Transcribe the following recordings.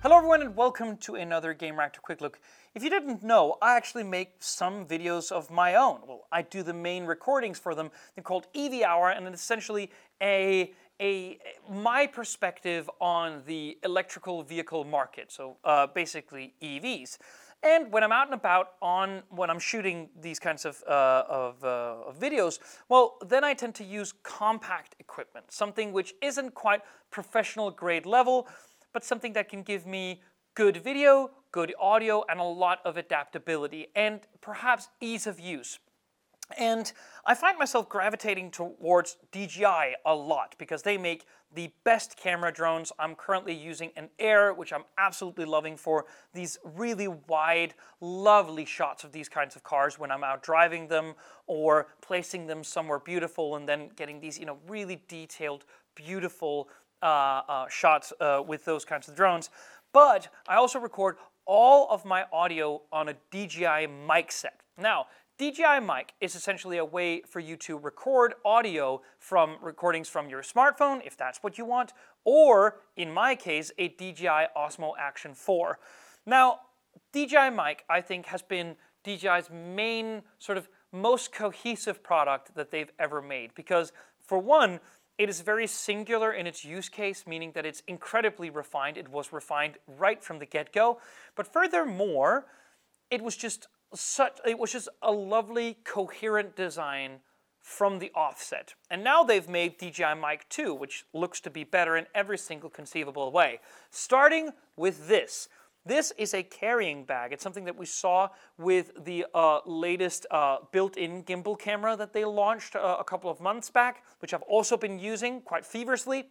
Hello everyone and welcome to another Gamereactor Quick Look. If you didn't know, I actually make some videos of my own. Well, I do the main recordings for them. They're called EV Hour and it's essentially a, a my perspective on the electrical vehicle market, so uh, basically EVs. And when I'm out and about on when I'm shooting these kinds of, uh, of, uh, of, videos, well, then I tend to use compact equipment, something which isn't quite professional grade level, but something that can give me good video, good audio, and a lot of adaptability, and perhaps ease of use. And I find myself gravitating towards DJI a lot because they make the best camera drones. I'm currently using an Air, which I'm absolutely loving for these really wide, lovely shots of these kinds of cars when I'm out driving them or placing them somewhere beautiful and then getting these, you know, really detailed, beautiful shots uh, with those kinds of drones. But I also record all of my audio on a DJI mic set. Now, DJI mic is essentially a way for you to record audio from recordings from your smartphone, if that's what you want, or in my case, a DJI Osmo Action 4. Now, DJI mic, I think, has been DJI's main sort of most cohesive product that they've ever made because, for one, it is very singular in its use case, meaning that it's incredibly refined. It was refined right from the get-go. But furthermore, it was just such it was just a lovely coherent design from the offset. And now they've made DJI Mic 2, which looks to be better in every single conceivable way. Starting with this. This is a carrying bag. It's something that we saw with the uh, latest uh, built-in gimbal camera that they launched uh, a couple of months back, which I've also been using quite feverishly.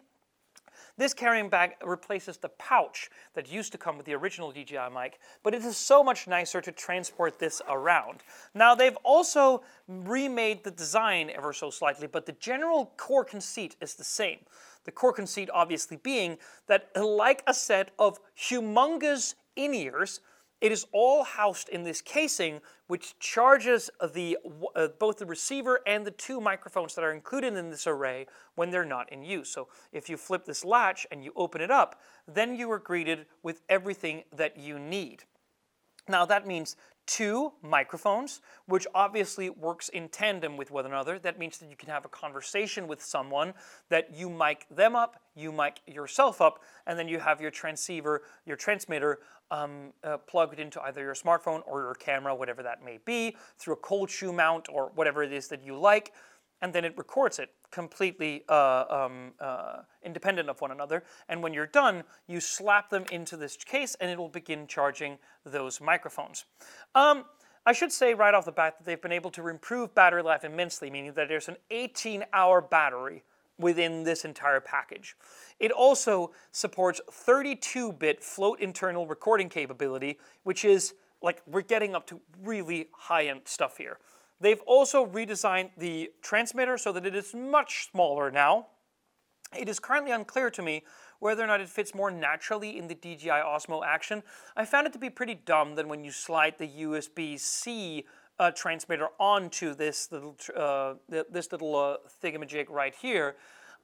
This carrying bag replaces the pouch that used to come with the original DJI mic, but it is so much nicer to transport this around. Now they've also remade the design ever so slightly, but the general core conceit is the same. The core conceit obviously being that like a set of humongous in-ears, it is all housed in this casing, which charges the, uh, both the receiver and the two microphones that are included in this array when they're not in use. So if you flip this latch and you open it up, then you are greeted with everything that you need. Now that means two microphones, which obviously works in tandem with one another. That means that you can have a conversation with someone that you mic them up, you mic yourself up, and then you have your transceiver, your transmitter um, uh, plugged into either your smartphone or your camera, whatever that may be, through a cold shoe mount or whatever it is that you like and then it records it completely uh, um, uh, independent of one another. And when you're done, you slap them into this case and it will begin charging those microphones. Um, I should say right off the bat that they've been able to improve battery life immensely, meaning that there's an 18 hour battery within this entire package. It also supports 32 bit float internal recording capability, which is like we're getting up to really high end stuff here. They've also redesigned the transmitter so that it is much smaller now. It is currently unclear to me whether or not it fits more naturally in the DJI Osmo Action. I found it to be pretty dumb that when you slide the USB-C uh, transmitter onto this little, uh, this little uh, thingamajig right here,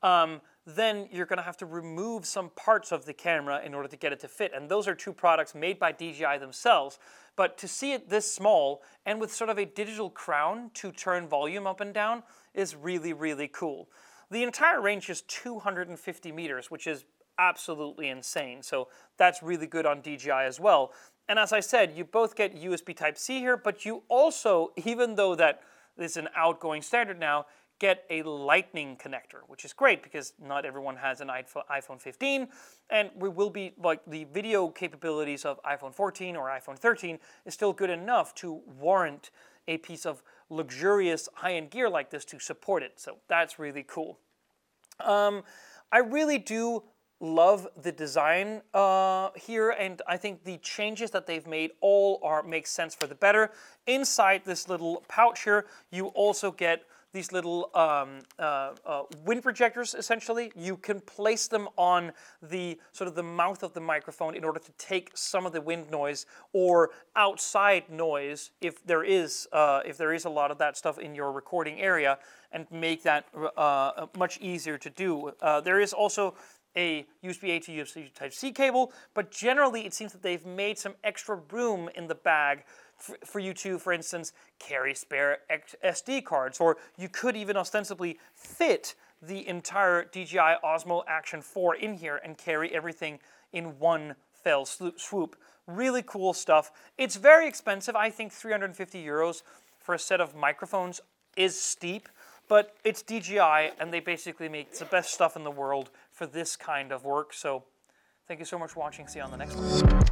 um, then you're going to have to remove some parts of the camera in order to get it to fit. And those are two products made by DJI themselves. But to see it this small and with sort of a digital crown to turn volume up and down is really, really cool. The entire range is 250 meters, which is absolutely insane. So that's really good on DJI as well. And as I said, you both get USB Type-C here, but you also, even though that is an outgoing standard now, get a lightning connector, which is great because not everyone has an iPhone 15 and we will be like the video capabilities of iPhone 14 or iPhone 13 is still good enough to warrant a piece of luxurious high-end gear like this to support it. So that's really cool. Um, I really do love the design uh, here and I think the changes that they've made all are make sense for the better. Inside this little pouch here you also get these little um, uh, uh, wind projectors, essentially. You can place them on the sort of the mouth of the microphone in order to take some of the wind noise or outside noise if there is uh, if there is a lot of that stuff in your recording area and make that uh, much easier to do. Uh, there is also a USB-A to USB Type-C cable, but generally it seems that they've made some extra room in the bag for, for you to, for instance, carry spare SD cards, or you could even ostensibly fit the entire DJI Osmo Action 4 in here and carry everything in one fell swoop. Really cool stuff. It's very expensive. I think 350 euros for a set of microphones is steep, but it's DJI and they basically make the best stuff in the world for this kind of work. So thank you so much for watching. See you on the next one.